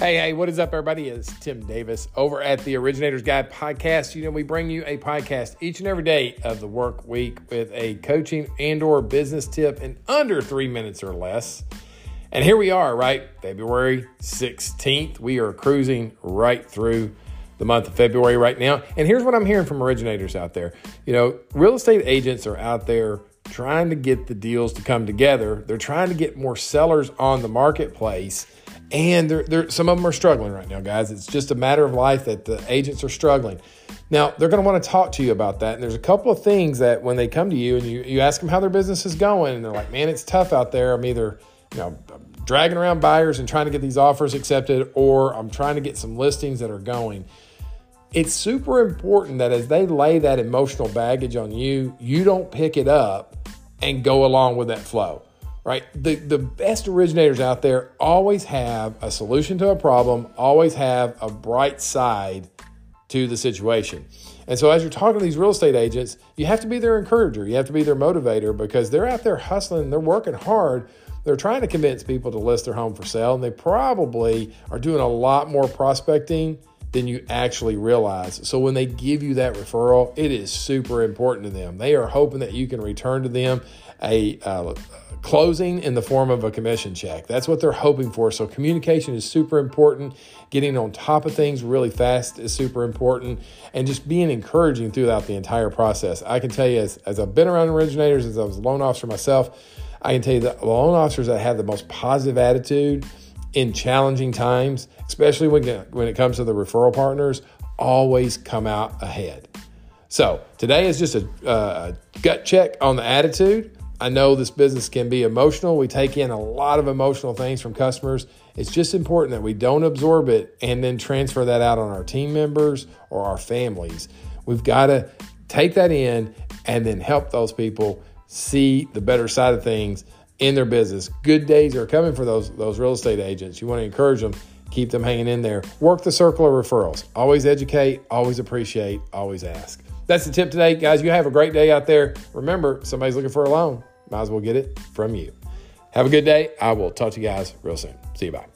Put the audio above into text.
Hey, hey, what is up, everybody? It's Tim Davis over at the Originators Guide podcast. You know, we bring you a podcast each and every day of the work week with a coaching and or business tip in under three minutes or less. And here we are, right? February 16th. We are cruising right through the month of February right now. And here's what I'm hearing from originators out there. You know, real estate agents are out there trying to get the deals to come together. They're trying to get more sellers on the marketplace and they're, they're, some of them are struggling right now, guys. It's just a matter of life that the agents are struggling. Now, they're going to want to talk to you about that. And there's a couple of things that when they come to you and you, you ask them how their business is going, and they're like, man, it's tough out there. I'm either, you know, dragging around buyers and trying to get these offers accepted, or I'm trying to get some listings that are going. It's super important that as they lay that emotional baggage on you, you don't pick it up and go along with that flow right? The, the best originators out there always have a solution to a problem, always have a bright side to the situation. And so, as you're talking to these real estate agents, you have to be their encourager, you have to be their motivator because they're out there hustling, they're working hard. They're trying to convince people to list their home for sale, and they probably are doing a lot more prospecting than you actually realize. So when they give you that referral, it is super important to them. They are hoping that you can return to them a uh, closing in the form of a commission check. That's what they're hoping for. So communication is super important. Getting on top of things really fast is super important. And just being encouraging throughout the entire process. I can tell you, as, as I've been around originators, as I was a loan officer myself, I can tell you that the loan officers that have the most positive attitude in challenging times, especially when, when it comes to the referral partners, always come out ahead. So today is just a, uh, gut check on the attitude. I know this business can be emotional. We take in a lot of emotional things from customers. It's just important that we don't absorb it and then transfer that out on our team members or our families. We've got to take that in and then help those people see the better side of things in their business. Good days are coming for those those real estate agents. You want to encourage them, keep them hanging in there. Work the circle of referrals. Always educate, always appreciate, always ask. That's the tip today, guys. You have a great day out there. Remember, somebody's looking for a loan might as well get it from you. Have a good day. I will talk to you guys real soon. See you. Bye.